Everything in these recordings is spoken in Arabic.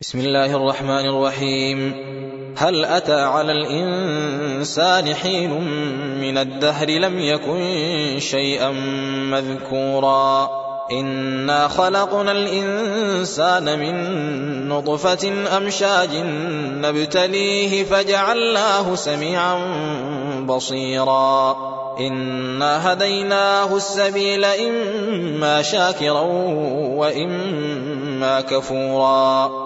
بسم الله الرحمن الرحيم. هل أتى على الإنسان حين من الدهر لم يكن شيئا مذكورا؟ إنا خلقنا الإنسان من نطفة أمشاج نبتليه فجعلناه سميعا بصيرا. إنا هديناه السبيل إما شاكرا وإما كفورا.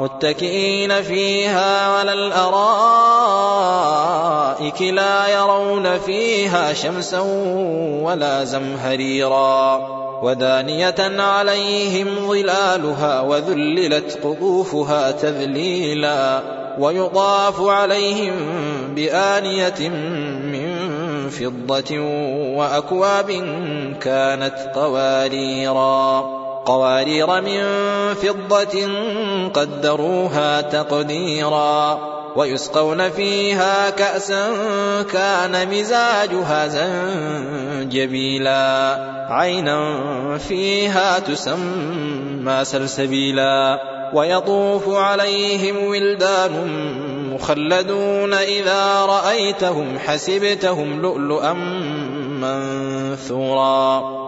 متكئين فيها على الأرائك لا يرون فيها شمسا ولا زمهريرا ودانية عليهم ظلالها وذللت قطوفها تذليلا ويطاف عليهم بآنية من فضة وأكواب كانت قواريرا قوارير من فضة قدروها تقديرا ويسقون فيها كأسا كان مزاجها زنجبيلا. عينا فيها تسمى سلسبيلا. ويطوف عليهم ولدان مخلدون إذا رأيتهم حسبتهم لؤلؤا منثورا.